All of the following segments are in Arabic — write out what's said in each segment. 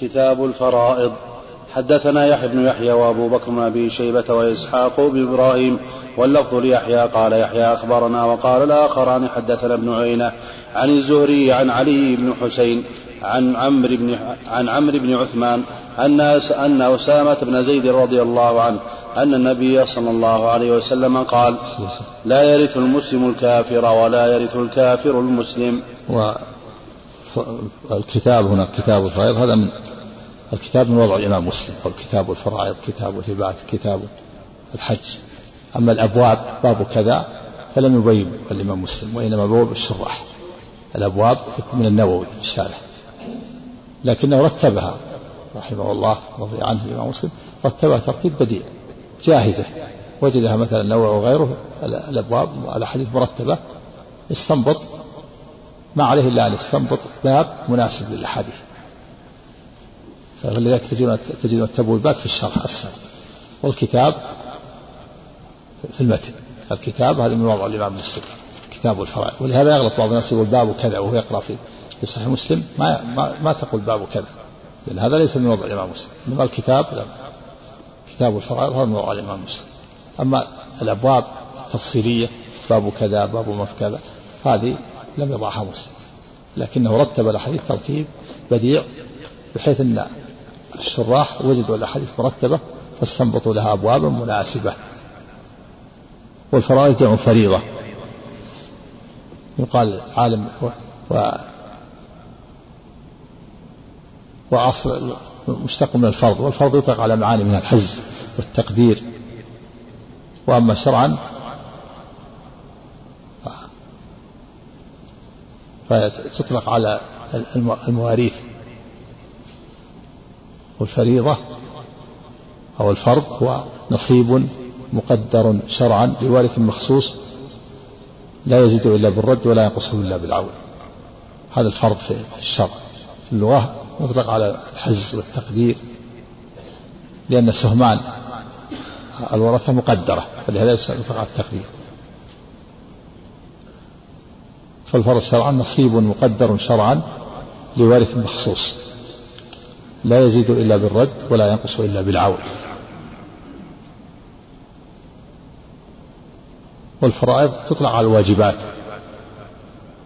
كتاب الفرائض. حدثنا يحيى بن يحيى وابو بكر بن أبي شيبة وإسحاق بن إبراهيم واللفظ ليحيى. قال يحيى أخبرنا وقال الآخران حدثنا ابن عيينة عن الزهري عن علي بن حسين عن عمرو بن عن عمرو بن عثمان أن أن أسامة بن زيد رضي الله عنه أن النبي صلى الله عليه وسلم قال لا يرث المسلم الكافر ولا يرث الكافر المسلم. والكتاب هنا كتاب الفرائض هذا من الكتاب من وضع الإمام مسلم والكتاب الفرائض كتاب الهبات كتاب الحج. أما الأبواب باب كذا فلم يبين الإمام مسلم وإنما بواب الشراح. الأبواب من النووي الشارح لكنه رتبها رحمه الله رضي عنه الإمام مسلم رتبها ترتيب بديع جاهزة. وجدها مثلا النووي وغيره الأبواب الأحاديث مرتبة. استنبط ما عليه إلا أن يستنبط باب مناسب للأحاديث. فلذلك تجدون تجدون التبويبات في الشرح أسفل والكتاب في المتن. الكتاب هذا من وضع الإمام مسلم. كتاب الفرائض. ولهذا يغلط بعض الناس يقول باب كذا وهو يقرأ في في صحيح مسلم. ما ما, ما تقول باب كذا. لأن هذا ليس من وضع الإمام مسلم. إنما الكتاب لا. كتاب الفرائض هذا من وضع الإمام مسلم. أما الأبواب التفصيلية باب كذا باب ما في كذا هذه لم يضعها مسلم. لكنه رتب الأحاديث ترتيب بديع بحيث أن الشراح وجدوا الأحاديث مرتبة فاستنبطوا لها أبوابا مناسبة. والفرائض جمع فريضة. يقال عالم و, وأصل مشتق من الفرض والفرض يطلق على معاني من الحز والتقدير. وأما شرعا فتطلق على المواريث. والفريضة أو الفرض هو نصيب مقدر شرعا لوارث مخصوص لا يزيد إلا بالرد ولا ينقصه إلا بالعون. هذا الفرض في الشرع. في اللغة مطلق على الحز والتقدير لأن سهمان الورثة مقدرة فلهذا يطلق على التقدير. فالفرض شرعا نصيب مقدر شرعا لوارث مخصوص. لا يزيد إلا بالرد ولا ينقص إلا بالعون. والفرائض تطلق على الواجبات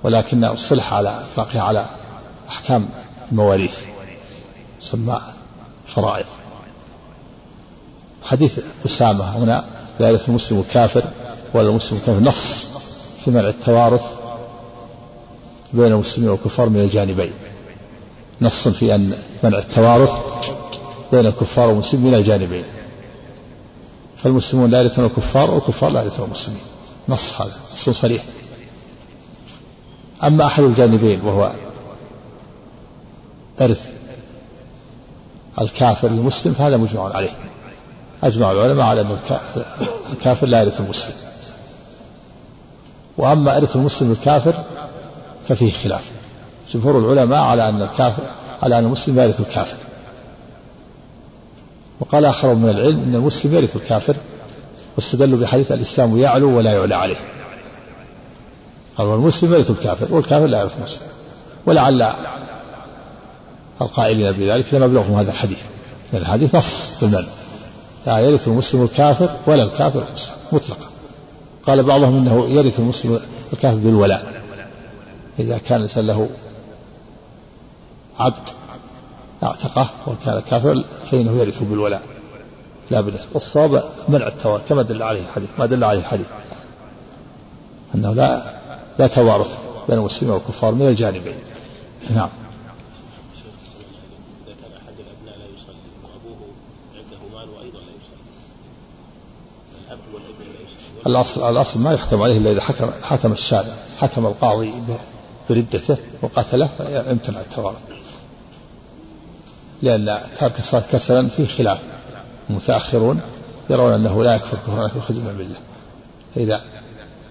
ولكن اصطلح على إطلاقها على أحكام المواريث سمى فرائض. حديث أسامة هنا لا يرث المسلم الكافر ولا المسلم الكافر نص في منع التوارث بين المسلمين والكفار من الجانبين. نص في أن منع التوارث بين الكفار والمسلمين من الجانبين فالمسلمون لا يرثون الكفار والكفار لا يرثون المسلمين. نص هذا نص صريح. أما أحد الجانبين وهو إرث الكافر المسلم فهذا مجمع عليه. أجمع العلماء على أن الكافر لا يرث المسلم. وأما إرث المسلم الكافر ففيه خلاف. جمهور العلماء على أن الكافر على أن المسلم يرث الكافر. وقال آخر من العلم أن المسلم يرث الكافر واستدلوا بحديث الإسلام يعلو ولا يعلى عليه. قالوا المسلم يرث الكافر والكافر لا يرث المسلم ولعل القائلين بذلك لما بلغهم هذا الحديث. لأن الحديث نص في المنع لا يرث المسلم الكافر ولا الكافر المسلم مطلقا. قال بعضهم إنه يرث المسلم الكافر بالولاء. إذا كان الإنسان له عبد. اعتقه وكان كافرا فإنه يرث بالولاء. لا بالنسبة والصواب منع التوارث كما دل عليه الحديث ما دل عليه الحديث. أنه لا لا توارث بين المسلمين والكفار من الجانبين. نعم. الأصل الأصل ما يحكم عليه إلا إذا حكم حكم الشارع حكم القاضي بردته وقتله يمتنع التوارث. لأن ترك الصلاة كسلا فيه خلاف المتأخرون يرون أنه لا يكفر كفرا يخرج من الملة فإذا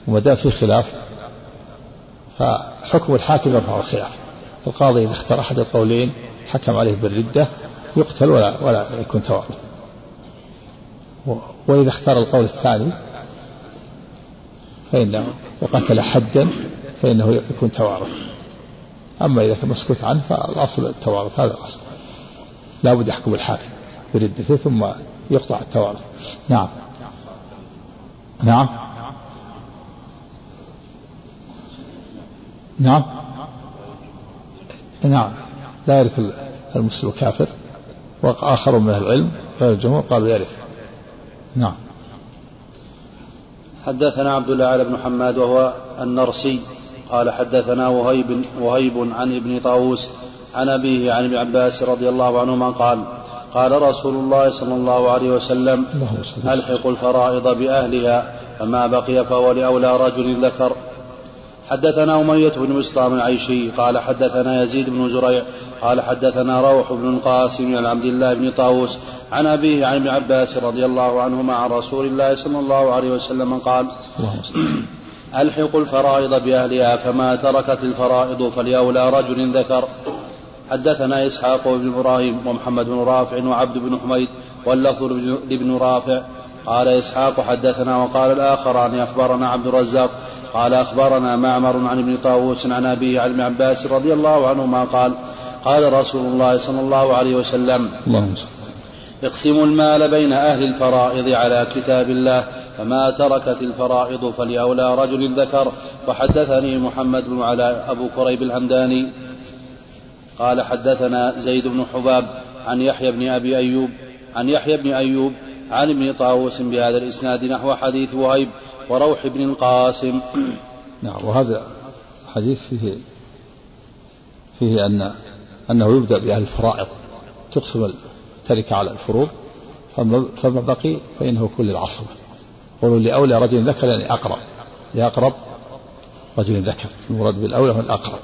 وما دام فيه خلاف فحكم الحاكم يرفع الخلاف. القاضي إذا اختار أحد القولين حكم عليه بالردة يقتل ولا ولا يكون توارث. وإذا اختار القول الثاني فإنه وقتل حدا فإنه يكون توارث. أما إذا كان مسكوت عنه فالأصل التوارث هذا الأصل. لابد يحكم الحاكم بردته ثم يقطع التوارث. نعم. نعم. نعم. نعم. لا يرث المسلم الكافر وآخر من العلم غير الجمهور قالوا يرث. نعم. حدثنا عبد الله بن محمد وهو النرسي قال حدثنا وهيب وهيب عن ابن طاووس عن أبيه عن ابن عباس رضي الله عنهما قال قال رسول الله صلى الله عليه وسلم ألحق الفرائض بأهلها فما بقي فهو لأولى رجل ذكر. حدثنا أمية بن مسطام العيشي قال حدثنا يزيد بن زريع قال حدثنا روح بن القاسم عن عبد الله بن طاووس عن أبيه عن ابن عباس رضي الله عنهما عن رسول الله صلى الله عليه وسلم قال ألحقوا الفرائض بأهلها فما تركت الفرائض فلأولى رجل ذكر. حدثنا إسحاق بن إبراهيم ومحمد بن رافع وعبد بن حميد واللفظ لابن رافع. قال إسحاق حدثنا وقال الآخران أخبرنا عبد الرزاق. قال أخبرنا معمر عن ابن طاووس عن أبيه عن ابن عباس رضي الله عنهما قال قال رسول الله صلى الله عليه وسلم اللهم اقسموا المال بين أهل الفرائض على كتاب الله فما تركت الفرائض فلأولى رجل ذكر. وحدثني محمد بن علاء أبو كريب الهمداني. قال حدثنا زيد بن حباب عن يحيى بن أبي أيوب عن يحيى بن أيوب عن ابن طاووس بهذا الإسناد نحو حديث وهيب وروح بن القاسم. نعم وهذا حديث فيه فيه أن أنه يبدأ بأهل الفرائض تقسم التركة على الفروض فما بقي فإنه كل العصبة قولوا لأولى رجل ذكر يعني أقرب لأقرب رجل ذكر المراد بالأولى هو الأقرب.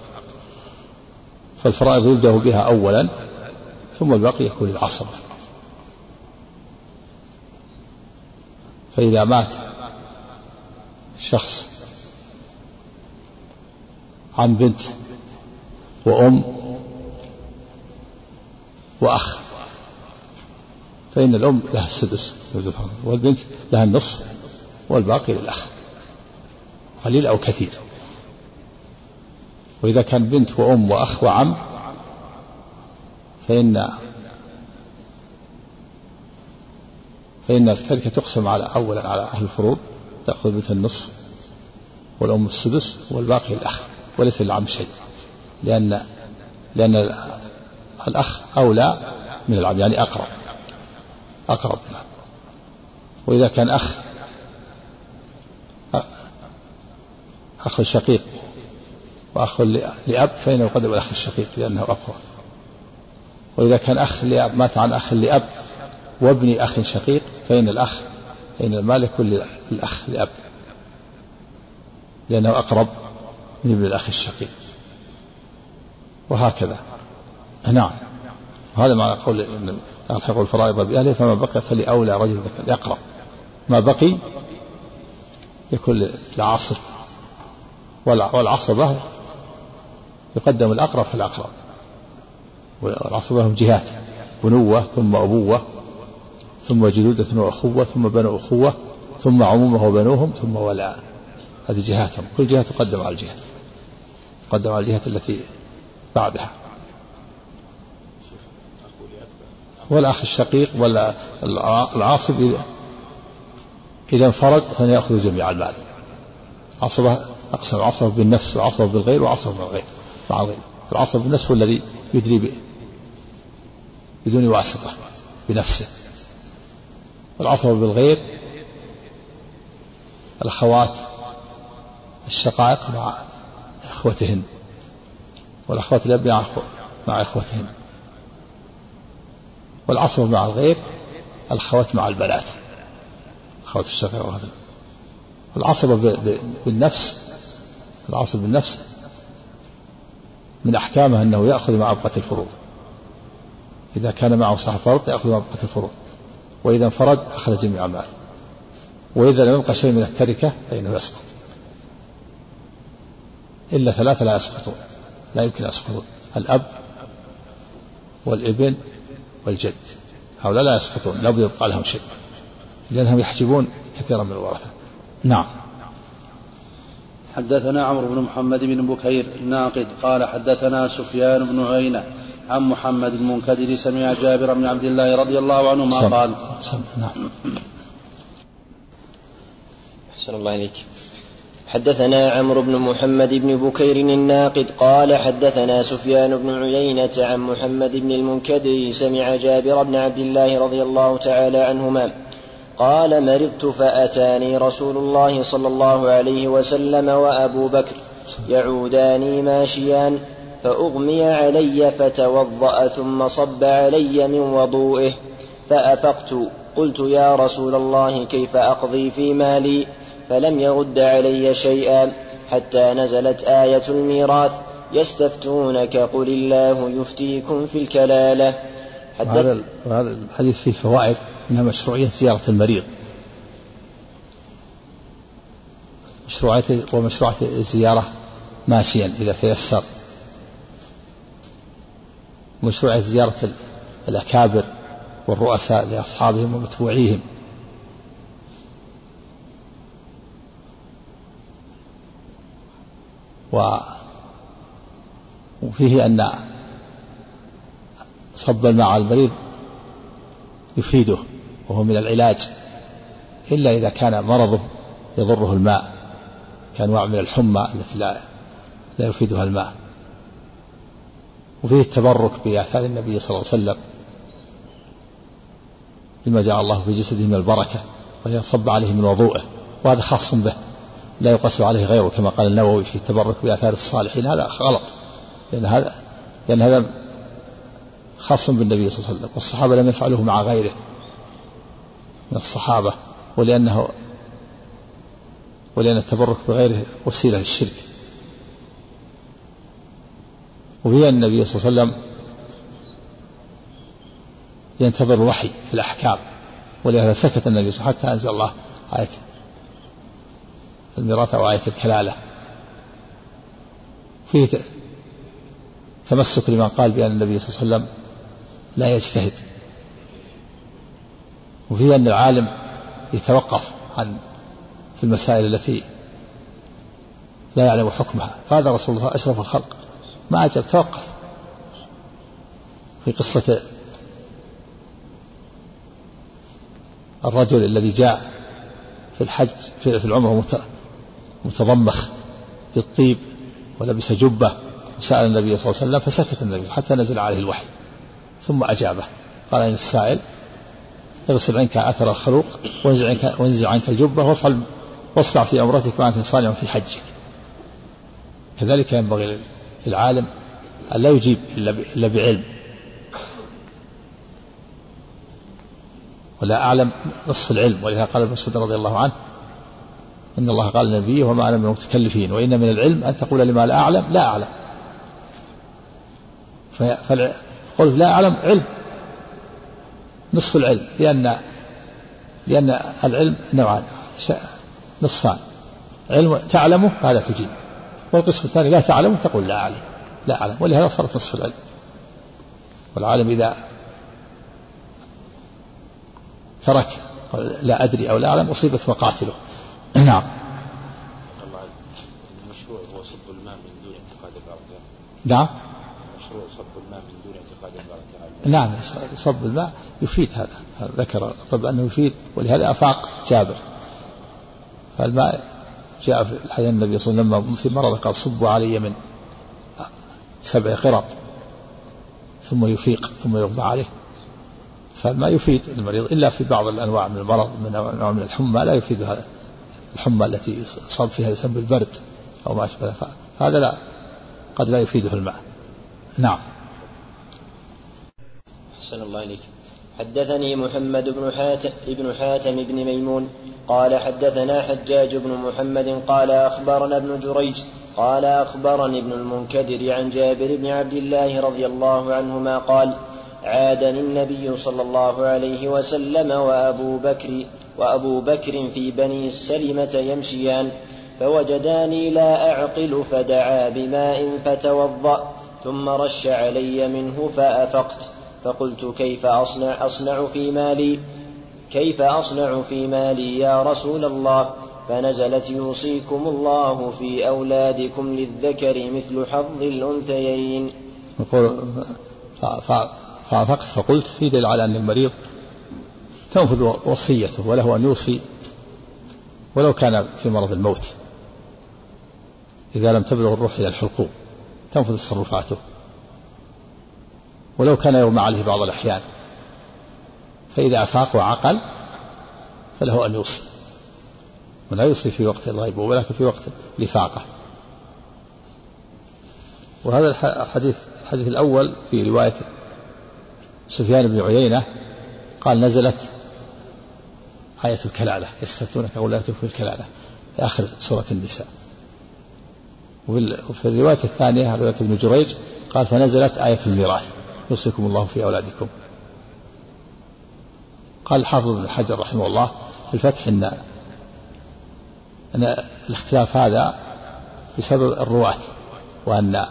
فالفرائض يبدأ بها أولا ثم الباقي يكون العصبة فإذا مات شخص عن بنت وأم وأخ فإن الأم لها السدس والبنت لها النصف والباقي للأخ قليل أو كثير. وإذا كان بنت وأم وأخ وعم فإن فإن التركة تقسم على أولا على أهل الفروض تأخذ بنت النصف والأم السدس والباقي الأخ وليس للعم شيء لأن لأن الأخ أولى من العم يعني أقرب أقرب. وإذا كان أخ أخ الشقيق وأخ لأب فإنه يقدم الأخ الشقيق لأنه أقوى. وإذا كان أخ لأب مات عن أخ لأب وابن أخ شقيق فإن الأخ فإن المال يكون للأخ لأب. لأنه أقرب من ابن الأخ الشقيق. وهكذا. نعم. هذا معنى قول إن ألحق الفرائض بأهله فما بقي فلأولى رجل ذكر. يقرأ. ما بقي؟ يكون لعاصر والعصبة يقدم الأقرب فالأقرب والعصبة لهم جهات بنوة ثم أبوة ثم جدودة وأخوة ثم بنو أخوة ثم عمومة وبنوهم ثم ولاء هذه جهاتهم. كل جهة تقدم على الجهة. تقدم على الجهة التي بعدها. والأخ الشقيق ولا العاصب إذا انفرد فليأخذ جميع المال. عصبة أقسم عصبة بالنفس وعصبة بالغير وعصبة بالغير. الغير العصبة بالنفس هو الذي يدري بدون واسطة بنفسه. والعصبة بالغير الأخوات الشقائق مع إخوتهن والأخوات الأب مع إخوتهن. والعصبة مع الغير الأخوات مع البنات. أخوات الشقائق وهذا العصبة بالنفس العصبة بالنفس من أحكامه أنه يأخذ مع أبقة الفروض. إذا كان معه صاحب فرض يأخذ مع أبقة الفروض. وإذا انفرد أخذ جميع المال وإذا لم يبقى شيء من التركة فإنه يسقط. إلا ثلاثة لا يسقطون. لا يمكن يسقطون. الأب والإبن والجد. هؤلاء لا يسقطون. لا بد يبقى لهم شيء. لأنهم يحجبون كثيرا من الورثة. نعم. حدثنا عمرو بن محمد بن بكير الناقد قال حدثنا سفيان بن عيينة عن محمد المنكدر سمع جابر بن عبد الله رضي الله عنهما قال. نعم. أحسن الله إليك. حدثنا عمرو بن محمد بن بكير الناقد قال حدثنا سفيان بن عيينة عن محمد بن المنكدر سمع جابر بن عبد الله رضي الله تعالى عنهما قال مرضت فأتاني رسول الله صلى الله عليه وسلم وأبو بكر يعوداني ماشيان فأغمي علي فتوضأ ثم صب علي من وضوئه فأفقت. قلت يا رسول الله كيف أقضي في مالي؟ فلم يرد علي شيئا حتى نزلت آية الميراث يستفتونك قل الله يفتيكم في الكلالة. هذا الحديث فيه فوائد. منها مشروعية زيارة المريض. مشروعية ومشروعية الزيارة ماشيا إذا تيسر. مشروعية زيارة الأكابر والرؤساء لأصحابهم ومتبوعيهم. وفيه أن صب الماء على المريض يفيده وهو من العلاج إلا إذا كان مرضه يضره الماء كأنواع من الحمى التي لا لا يفيدها الماء. وفيه التبرك بآثار النبي صلى الله عليه وسلم لما جعل الله في جسده من البركة وهي صب عليه من وضوءه وهذا خاص به لا يقاس عليه غيره كما قال النووي في التبرك بآثار الصالحين. هذا غلط لأن هذا لأن هذا خاص بالنبي صلى الله عليه وسلم. والصحابة لم يفعلوه مع غيره من الصحابة ولأنه ولأن التبرك بغيره وسيلة للشرك. وهي النبي صلى الله عليه وسلم ينتظر الوحي في الأحكام ولهذا سكت النبي صلى الله عليه وسلم حتى أنزل الله آية الميراث أو آية الكلالة. فيه تمسك لمن قال بأن النبي صلى الله عليه وسلم لا يجتهد. وفيه أن العالم يتوقف عن في المسائل التي لا يعلم حكمها. هذا رسول الله أشرف الخلق. ما أجب توقف. في قصة الرجل الذي جاء في الحج في العمرة متضمخ بالطيب ولبس جبة وسأل النبي صلى الله عليه وسلم فسكت النبي حتى نزل عليه الوحي. ثم أجابه. قال إن السائل اغسل عنك أثر الخلوق وانزع عنك, وانزع عنك الجبة وافعل واصنع في عمرتك ما أنت صانع في حجك. كذلك ينبغي للعالم أن لا يجيب إلا بعلم. ولا أعلم نصف العلم ولهذا قال ابن مسعود رضي الله عنه إن الله قال لنبيه وما أنا من المتكلفين وإن من العلم أن تقول لما لا أعلم لا أعلم. فقول لا أعلم علم نصف العلم لأن لأن العلم نوعان نصفان علم تعلمه فهذا تجيب والقسم الثاني لا تعلمه تقول لا أعلم لا أعلم ولهذا صارت نصف العلم. والعالم إذا ترك لا أدري أو لا أعلم أصيبت مقاتله. نعم. المشروع هو صب الماء من دون اعتقاد نعم المشروع صب الماء من دون اعتقاد البركة نعم صب الماء يفيد هذا. ذكر طب أنه يفيد ولهذا أفاق جابر. فالماء جاء في الحديث النبي صلى الله عليه وسلم في مرض قال صبوا علي من سبع خرط ثم يفيق ثم يغمى عليه. فالماء يفيد المريض إلا في بعض الأنواع من المرض من نوع من الحمى لا يفيد هذا. الحمى التي صاب فيها الإنسان بالبرد أو ما أشبه هذا لا قد لا يفيده الماء. نعم. أحسن الله إليك. حدثني محمد بن حاتم ابن حاتم بن ميمون قال حدثنا حجاج بن محمد قال أخبرنا ابن جريج قال أخبرني ابن المنكدر عن جابر بن عبد الله رضي الله عنهما قال عادني النبي صلى الله عليه وسلم وأبو بكر وأبو بكر في بني السلمة يمشيان فوجداني لا أعقل فدعا بماء فتوضأ ثم رش علي منه فأفقت. فقلت كيف أصنع أصنع في مالي كيف أصنع في مالي يا رسول الله؟ فنزلت يوصيكم الله في أولادكم للذكر مثل حظ الأنثيين. فأفقت فقلت في دليل على أن المريض تنفذ وصيته وله أن يوصي ولو كان في مرض الموت. إذا لم تبلغ الروح إلى الحلقوم تنفذ تصرفاته ولو كان يغمى عليه بعض الأحيان. فإذا أفاق وعقل فله أن يوصي. ولا يوصي في وقت الغيبوبة ولكن في وقت الإفاقة. وهذا الحديث الحديث الأول في رواية سفيان بن عيينة قال نزلت آية الكلالة يستفتونك أو لا في الكلالة في آخر سورة النساء. وفي الرواية الثانية رواية ابن جريج قال فنزلت آية الميراث. يوصيكم الله في أولادكم. قال الحافظ ابن حجر رحمه الله في الفتح إن أن الاختلاف هذا بسبب الرواة وأن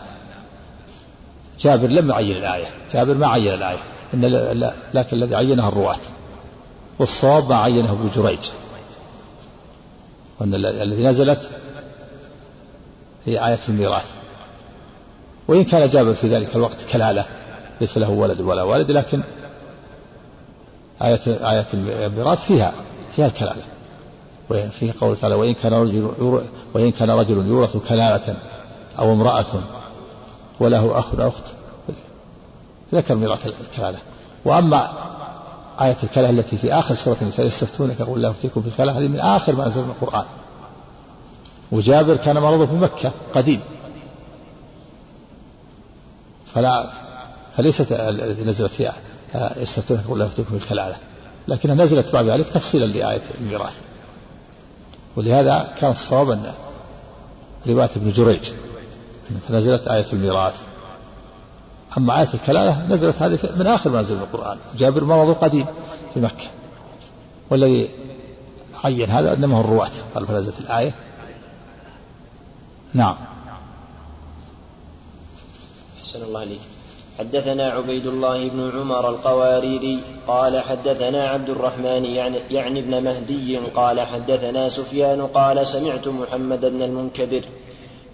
جابر لم يعين الآية جابر ما عين الآية إن لكن الذي عينها الرواة والصواب ما عينه ابن جريج. وأن الذي نزلت هي آية الميراث. وإن كان جابر في ذلك الوقت كلالة ليس له ولد ولا والد لكن آية آية الميراث فيها فيها الكلالة وفيه قول تعالى وإن كان رجل وإن كان رجل يورث كلالة أو امرأة وله أخ أو أخت ذكر ميراث الكلالة. وأما آية الكلالة التي في آخر سورة النساء يستفتونك قل الله يفتيكم في الكلالة هذه من آخر ما نزل من القرآن. وجابر كان مرضه في مكة قديم. فلا فليست التي نزلت فيها يستفتونك قل الله يفتيكم في الكلالة. لكنها نزلت بعد ذلك تفصيلا لآية الميراث. ولهذا كان الصواب أن رواية ابن جريج فنزلت آية الميراث. أما آية الكلالة نزلت هذه من آخر ما نزل من القرآن. جابر مرض قديم في مكة. والذي عين هذا إنما هو الرواة. قال فنزلت الآية. نعم. أحسن الله عليك حدثنا عبيد الله بن عمر القواريري قال حدثنا عبد الرحمن يعني, يعني ابن مهدي قال حدثنا سفيان قال سمعت محمد بن المنكدر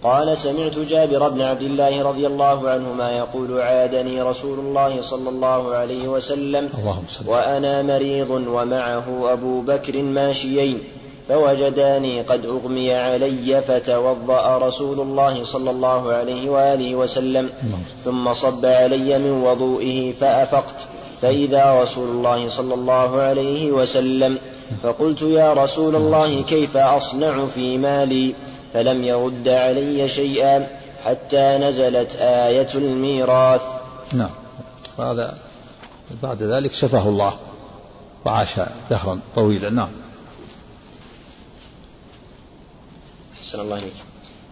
قال سمعت جابر بن عبد الله رضي الله عنهما يقول عادني رسول الله صلى الله عليه وسلم وأنا مريض ومعه أبو بكر ماشيين فوجداني قد أغمي علي فتوضأ رسول الله صلى الله عليه وآله وسلم ثم صب علي من وضوئه فأفقت. فإذا رسول الله صلى الله عليه وسلم فقلت يا رسول الله كيف أصنع في مالي؟ فلم يرد علي شيئا حتى نزلت آية الميراث. نعم. هذا بعد ذلك شفاه الله وعاش دهرا طويلا. نعم. أحسن الله عليك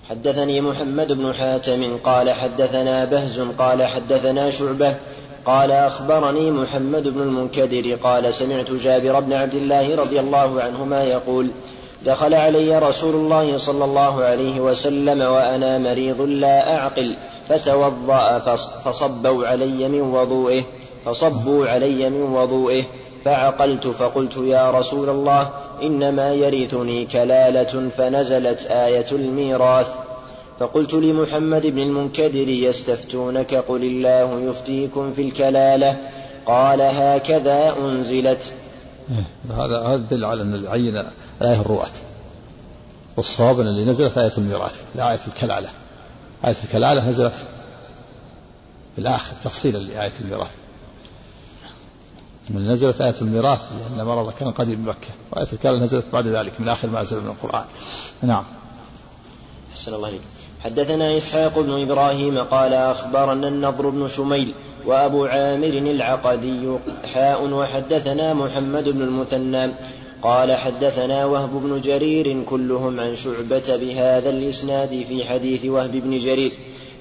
حدثني محمد بن حاتم قال حدثنا بهز قال حدثنا شعبة قال أخبرني محمد بن المنكدر قال سمعت جابر بن عبد الله رضي الله عنهما يقول دخل علي رسول الله صلى الله عليه وسلم وأنا مريض لا أعقل فتوضأ فصبوا علي من وضوئه فصبوا علي من وضوئه فعقلت فقلت يا رسول الله إنما يرثني كلالة فنزلت آية الميراث. فقلت لمحمد بن المنكدر يستفتونك قل الله يفتيكم في الكلالة. قال هكذا أنزلت. هذا هذا يدل على أن العين آية الرواة والصواب أن اللي نزلت آية الميراث لا آية الكلالة. آية الكلالة نزلت في الآخر تفصيلا لآية الميراث. من نزلت آية الميراث لأن مرض كان قديم بمكة وآية الكلالة نزلت بعد ذلك من آخر ما نزل من القرآن. نعم. أحسن الله عليك حدثنا إسحاق بن إبراهيم قال أخبرنا النضر بن شميل وأبو عامر العقدي حاء وحدثنا محمد بن المثنى قال حدثنا وهب بن جرير كلهم عن شعبة بهذا الإسناد في حديث وهب بن جرير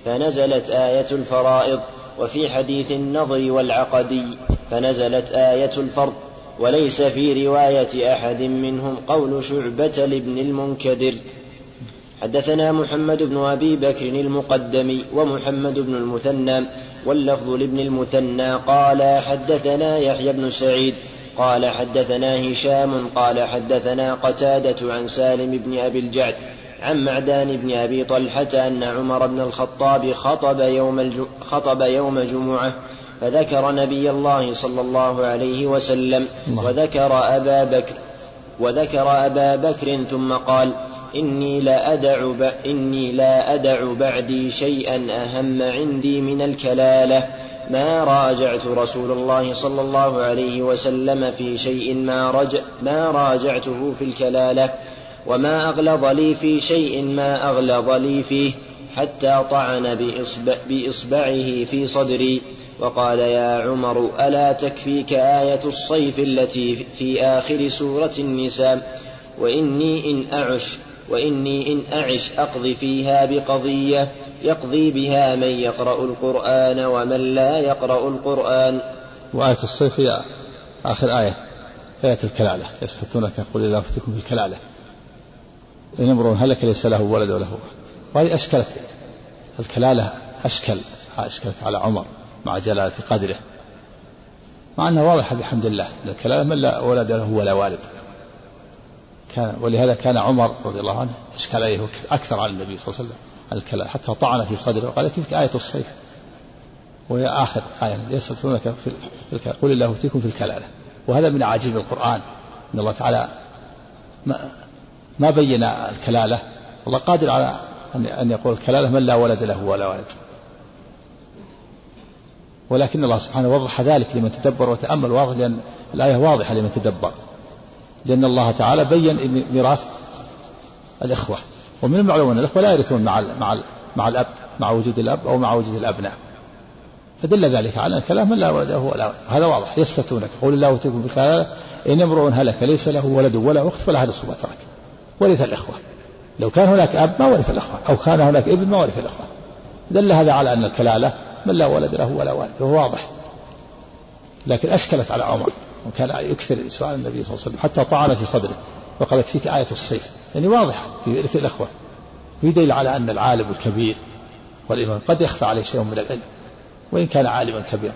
فنزلت آية الفرائض وفي حديث النضر والعقدي. فنزلت آية الفرض وليس في رواية أحد منهم قول شعبة لابن المنكدر حدثنا محمد بن أبي بكر المقدم ومحمد بن المثنى واللفظ لابن المثنى قال حدثنا يحيى بن سعيد قال حدثنا هشام قال حدثنا قتادة عن سالم بن أبي الجعد عن معدان بن أبي طلحة أن عمر بن الخطاب خطب يوم. خطب يوم جمعة فذكر نبي الله صلى الله عليه وسلم. وذكر أبا بكر وذكر أبا بكر ثم قال إني لا أدع ب... إني لا أدع بعدي شيئا أهم عندي من الكلالة ما راجعت رسول الله صلى الله عليه وسلم في شيء ما رج... ما راجعته في الكلالة وما أغلظ لي في شيء ما أغلظ لي فيه حتى طعن بإصبع بإصبعه في صدري وقال يا عمر ألا تكفيك آية الصيف التي في آخر سورة النساء؟ وإني إن أعش وإني إن أعش أقضي فيها بقضية يقضي بها من يقرأ القرآن ومن لا يقرأ القرآن. وآية الصيف هي آخر آية آية الكلالة. يستفتونك يقول إذا أفتكم في الكلالة. إن امرؤ هلك ليس له ولد وله وهذه أشكلت الكلالة أشكل أشكلت على عمر مع جلالة قدره. مع أنها واضحة بحمد الله. أن الكلالة من لا ولد له ولا والد. كان ولهذا كان عمر رضي الله عنه أشكال عليه أكثر على النبي صلى الله عليه وسلم. الكلالة حتى طعن في صدره وقال تلك آية الصيف. وهي آخر آية. يستفتونك في قل الله يؤتيكم في الكلالة. وهذا من عجيب القرآن. أن الله تعالى ما, ما بين الكلالة. الله قادر على أن يقول الكلالة من لا ولد له ولا ولد ولكن الله سبحانه وضح ذلك لمن تدبر وتأمل واضح لأن الآية واضحة لمن تدبر. لأن الله تعالى بين ميراث الإخوة ومن المعلوم أن الإخوة لا يرثون مع مع مع الأب مع وجود الأب أو مع وجود الأبناء. فدل ذلك على الكلام من لا ولد له ولا ولد هذا واضح يستفتونك قول الله يؤتيكم بالكلالة إن امرؤ هلك ليس له ولد ولا أخت فلا هذا ما ترك ورث الإخوة لو كان هناك أب ما ورث الإخوة أو كان هناك ابن ما ورث الإخوة. دل هذا على أن الكلالة من لا ولد له ولا والد وهو واضح. لكن أشكلت على عمر وكان يكثر سؤال النبي صلى الله عليه وسلم حتى طعن في صدره وقالت فيك آية الصيف. يعني واضحة في إرث الأخوة. في دليل على أن العالم الكبير والإمام قد يخفى عليه شيء من العلم وإن كان عالما كبيرا.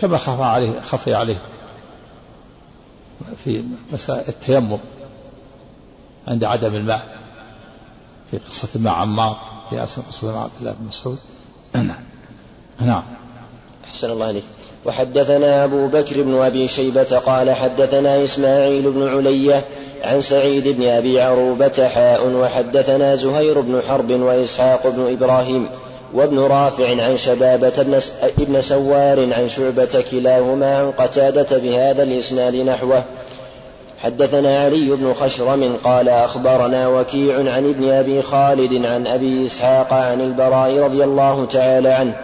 كما خفى عليه خفي عليه في مسألة التيمم عند عدم الماء. في قصة مع عمار في قصة مع عبد الله بن مسعود. نعم نعم أحسن الله عليك وحدثنا أبو بكر بن أبي شيبة قال حدثنا إسماعيل بن علية عن سعيد بن أبي عروبة حاء وحدثنا زهير بن حرب وإسحاق بن إبراهيم وابن رافع عن شبابة بن, ابن سوار عن شعبة كلاهما عن قتادة بهذا الإسناد نحوه. حدثنا علي بن خشرم قال أخبرنا وكيع عن ابن أبي خالد عن أبي إسحاق عن البراء رضي الله تعالى عنه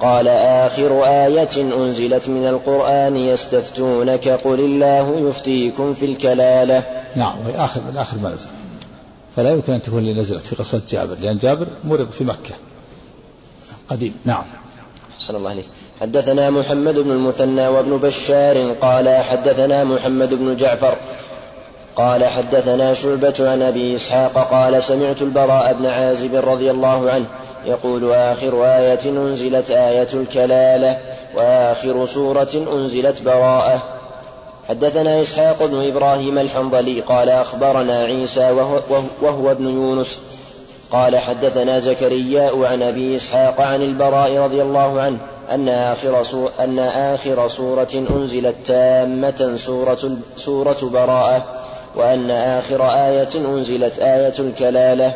قال آخر آية أنزلت من القرآن يستفتونك قل الله يفتيكم في الكلالة. نعم آخر من آخر ما نزل. فلا يمكن أن تكون نزلت في قصة جابر لأن جابر مرض في مكة. قديم. نعم. أحسن الله عليك حدثنا محمد بن المثنى وابن بشار قال حدثنا محمد بن جعفر قال حدثنا شعبة عن أبي إسحاق قال سمعت البراء بن عازب رضي الله عنه يقول آخر آية أنزلت آية الكلالة وآخر سورة أنزلت براءة. حدثنا إسحاق بن إبراهيم الحنظلي قال أخبرنا عيسى وهو, وهو ابن يونس قال حدثنا زكرياء عن أبي إسحاق عن البراء رضي الله عنه أن آخر, سورة أن آخر سورة أنزلت تامة سورة, سورة براءة وأن آخر آية أنزلت آية الكلالة.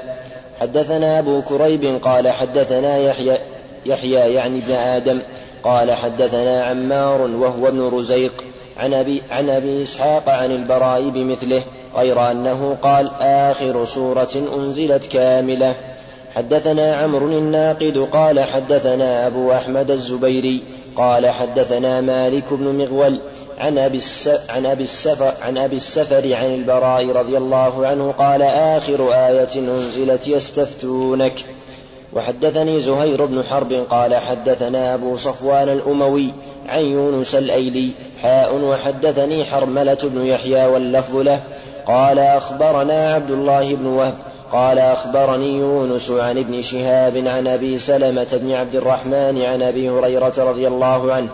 حدثنا أبو كريب قال حدثنا يحيى يحيى يعني ابن آدم قال حدثنا عمار وهو ابن رزيق عن أبي, عن أبي إسحاق عن البراء بمثله غير أنه قال آخر سورة أنزلت كاملة. حدثنا عمرو الناقد قال حدثنا أبو أحمد الزبيري قال حدثنا مالك بن مغول عن أبي, عن أبي السفر عن أبي السفر عن البراء رضي الله عنه قال آخر آية أنزلت يستفتونك. وحدثني زهير بن حرب قال حدثنا أبو صفوان الأموي عن يونس الأيلي حاء وحدثني حرملة بن يحيى واللفظ له قال أخبرنا عبد الله بن وهب قال أخبرني يونس عن ابن شهاب عن أبي سلمة بن عبد الرحمن عن أبي هريرة رضي الله عنه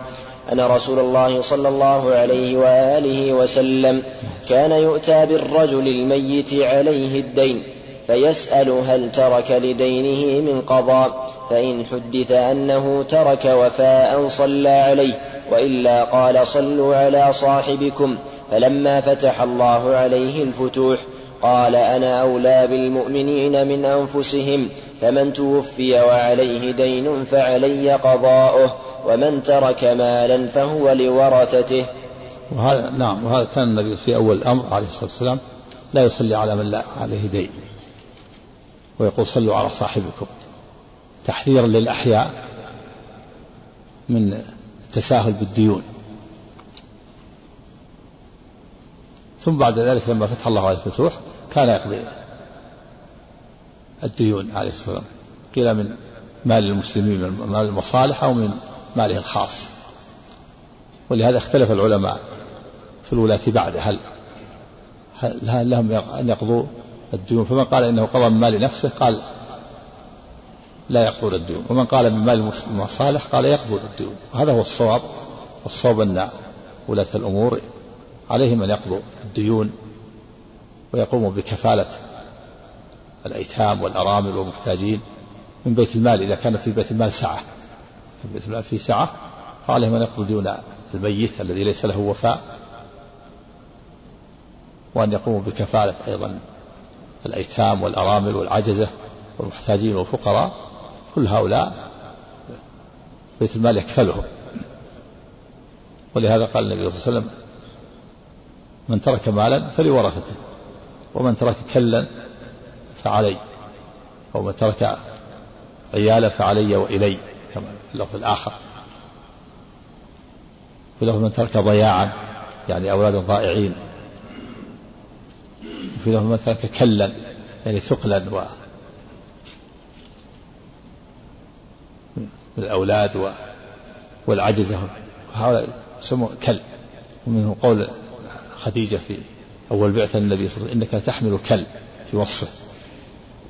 أن رسول الله صلى الله عليه وآله وسلم كان يؤتى بالرجل الميت عليه الدين فيسأل هل ترك لدينه من قضاء فإن حدث أنه ترك وفاء صلى عليه وإلا قال صلوا على صاحبكم فلما فتح الله عليه الفتوح قال أنا أولى بالمؤمنين من أنفسهم فمن توفي وعليه دين فعلي قضاؤه ومن ترك مالا فهو لورثته. وهذا نعم وهذا كان النبي في أول الأمر عليه الصلاة والسلام لا يصلي على من لا عليه دين ويقول صلوا على صاحبكم. تحذيرا للأحياء من التساهل بالديون. ثم بعد ذلك لما فتح الله عليه الفتوح كان يقضي الديون عليه الصلاة والسلام. قيل من مال المسلمين من مال المصالح أو من ماله الخاص. ولهذا اختلف العلماء في الولاة بعده. هل هل لهم أن يقضوا الديون؟ فمن قال إنه قضى من مال نفسه قال لا يقضون الديون. ومن قال من مال المصالح قال يقضون الديون. وهذا هو الصواب الصواب أن ولاة الأمور عليهم أن يقضوا الديون ويقوموا بكفالة الأيتام والأرامل والمحتاجين من بيت المال. إذا كان في بيت المال سعة في بيت المال في سعة فعليهم أن يقضوا ديون الميت الذي ليس له وفاء وأن يقوموا بكفالة أيضا الأيتام والأرامل والعجزة والمحتاجين والفقراء. كل هؤلاء بيت المال يكفلهم. ولهذا قال النبي صلى الله عليه وسلم من ترك مالا فلورثته ومن ترك كلا فعلي أو من ترك عيالا فعلي وإلي كما في اللفظ الآخر. في لفظ من ترك ضياعا يعني أولادا ضائعين. في لفظ من ترك كلا يعني ثقلا و الأولاد و والعجزة. هؤلاء يسمون كل ومنه قول خديجة في أول بعثة النبي صلى الله عليه وسلم إنك تحمل كل في وصفه.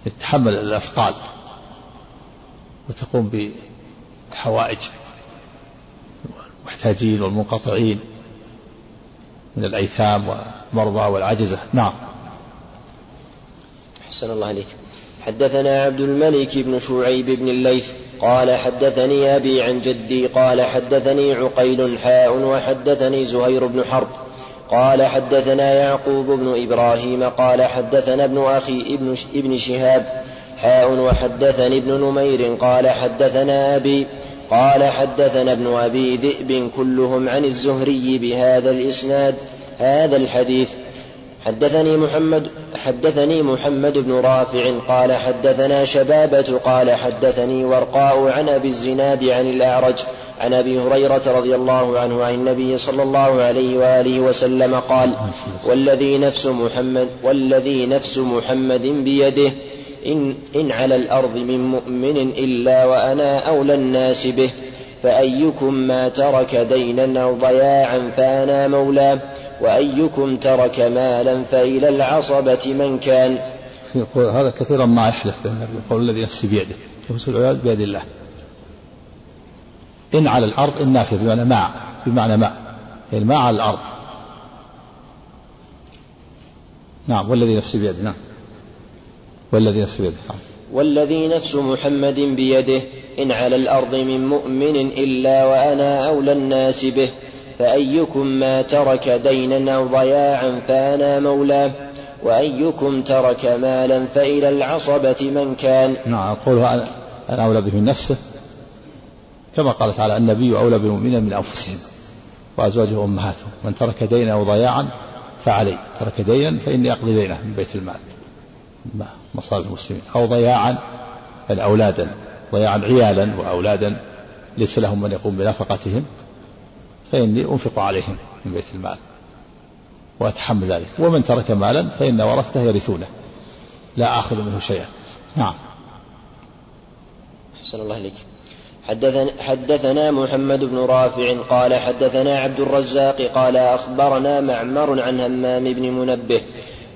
تتحمل الأثقال وتقوم بحوائج المحتاجين والمنقطعين من الأيتام والمرضى والعجزة. نعم. أحسن الله عليك. حدثنا عبد الملك بن شعيب بن الليث قال حدثني أبي عن جدي قال حدثني عقيل حاء وحدثني زهير بن حرب قال حدثنا يعقوب بن إبراهيم قال حدثنا ابن أخي ابن, ابن شهاب حاء وحدثني ابن نمير قال حدثنا أبي قال حدثنا ابن أبي ذئب كلهم عن الزهري بهذا الإسناد هذا الحديث. حدثني محمد حدثني محمد بن رافع قال حدثنا شبابة قال حدثني ورقاء عن أبي الزناد عن الأعرج عن أبي هريرة رضي الله عنه عن النبي صلى الله عليه وآله وسلم قال والذي نفس محمد والذي نفس محمد بيده إن, إن على الأرض من مؤمن إلا وأنا أولى الناس به فأيكم ما ترك دينا أو ضياعا فأنا مولاه وأيكم ترك مالا فإلى العصبة من كان. هذا كثيرا ما يحلف يقول الذي نفسي بيده يفوز العياذ بيد الله. إن على الأرض إن نافية بمعنى مع بمعنى ماء يعني ما على الأرض. نعم والذي نفسي بيده نعم. والذي نفسي بيده نعم. والذي نفس محمد بيده إن على الأرض من مؤمن إلا وأنا أولى الناس به. فأيكم ما ترك دينا أو ضياعا فأنا مولاه. وأيكم ترك مالا فإلى العصبة من كان. نعم أقول أنا أولى به من نفسه. كما قال تعالى النبي أولى بالمؤمنين من أنفسهم وأزواجه أمهاتهم من ترك دينا أو ضياعا فعلي. ترك دينا فإني أقضي دينه من بيت المال. مصالح المسلمين. أو ضياعا يعني أولادا. ضياعا عيالا وأولادا. ليس لهم من يقوم بنفقتهم. فإني أنفق عليهم من بيت المال. وأتحمل ذلك. ومن ترك مالا فإن ورثته يرثونه. لا آخذ منه شيئا. نعم. أحسن الله إليك. حدثنا, حدثنا محمد بن رافع قال حدثنا عبد الرزاق قال أخبرنا معمر عن همام بن منبه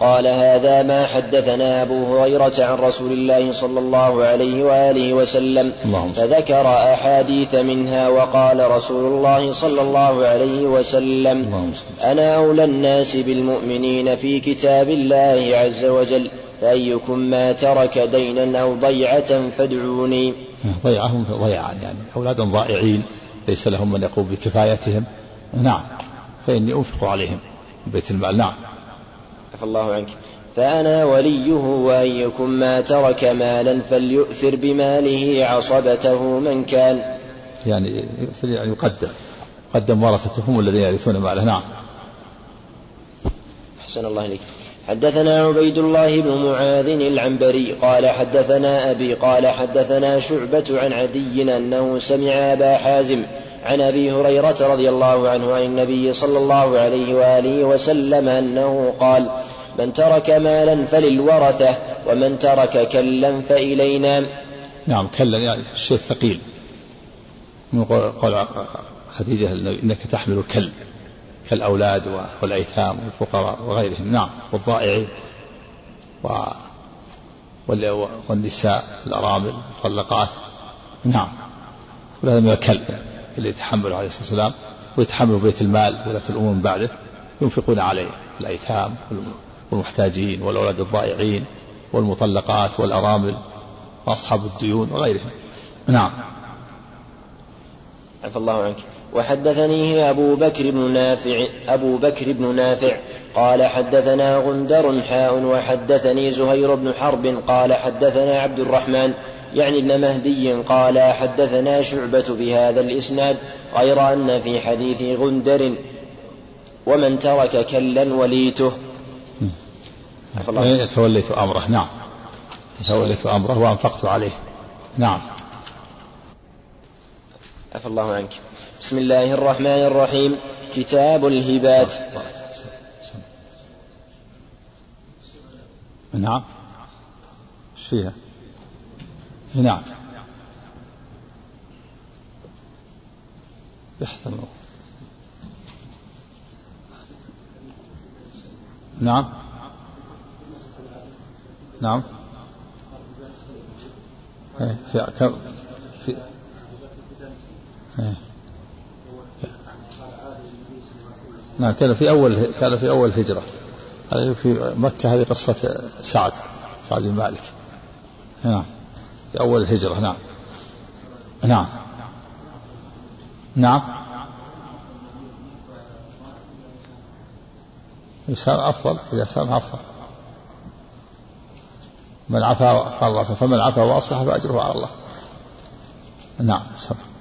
قال هذا ما حدثنا أبو هريرة عن رسول الله صلى الله عليه وآله وسلم فذكر أحاديث منها وقال رسول الله صلى الله عليه وسلم أنا أولى الناس بالمؤمنين في كتاب الله عز وجل فأيكم ما ترك دينا أو ضيعة فادعوني. ضيعهم ضيعا يعني أولادا ضائعين ليس لهم من يقوم بكفايتهم. نعم فإني أنفق عليهم بيت المال. نعم. عفى الله عنك. فأنا وليه وأيكم ما ترك مالا فليؤثر بماله عصبته من كان. يعني يعني يقدم قدم ورثته هم الذين يرثون ماله. نعم. أحسن الله إليك. حدثنا عبيد الله بن معاذ العنبري قال حدثنا أبي قال حدثنا شعبة عن عدي أنه سمع أبا حازم عن أبي هريرة رضي الله عنه عن النبي صلى الله عليه وآله وسلم أنه قال من ترك مالا فللورثة ومن ترك كلا فإلينا. نعم كلا يعني الشيء ثقيل. قال خديجة إنك تحمل كل كالأولاد والأيتام والفقراء وغيرهم. نعم والضائعين والنساء الأرامل المطلقات. نعم. هذا من الكل اللي يتحمله عليه الصلاة والسلام ويتحمل بيت المال ولاة الأمور من بعده ينفقون عليه الأيتام والمحتاجين والأولاد الضائعين والمطلقات والأرامل وأصحاب الديون وغيرهم. نعم. عفى الله عنك. وحدثنيه أبو بكر بن نافع أبو بكر بن نافع قال حدثنا غندر حاء وحدثني زهير بن حرب قال حدثنا عبد الرحمن يعني ابن مهدي قال حدثنا شعبة بهذا الإسناد غير أن في حديث غندر ومن ترك كلا وليته. توليت أمره نعم. توليت أمره وأنفقت عليه نعم. عفى الله عنك. بسم الله الرحمن الرحيم. كتاب الهبات. نعم. فيها. نعم. يحتمل نعم. نعم. إيه، في في نعم كان في أول كان في أول هجرة في مكة هذه قصة سعد سعد بن مالك. نعم في أول الهجرة نعم. نعم. نعم. يسام أفضل إذا أفضل. من عفا قال الله فمن عفا وأصلح فأجره على الله. نعم سمع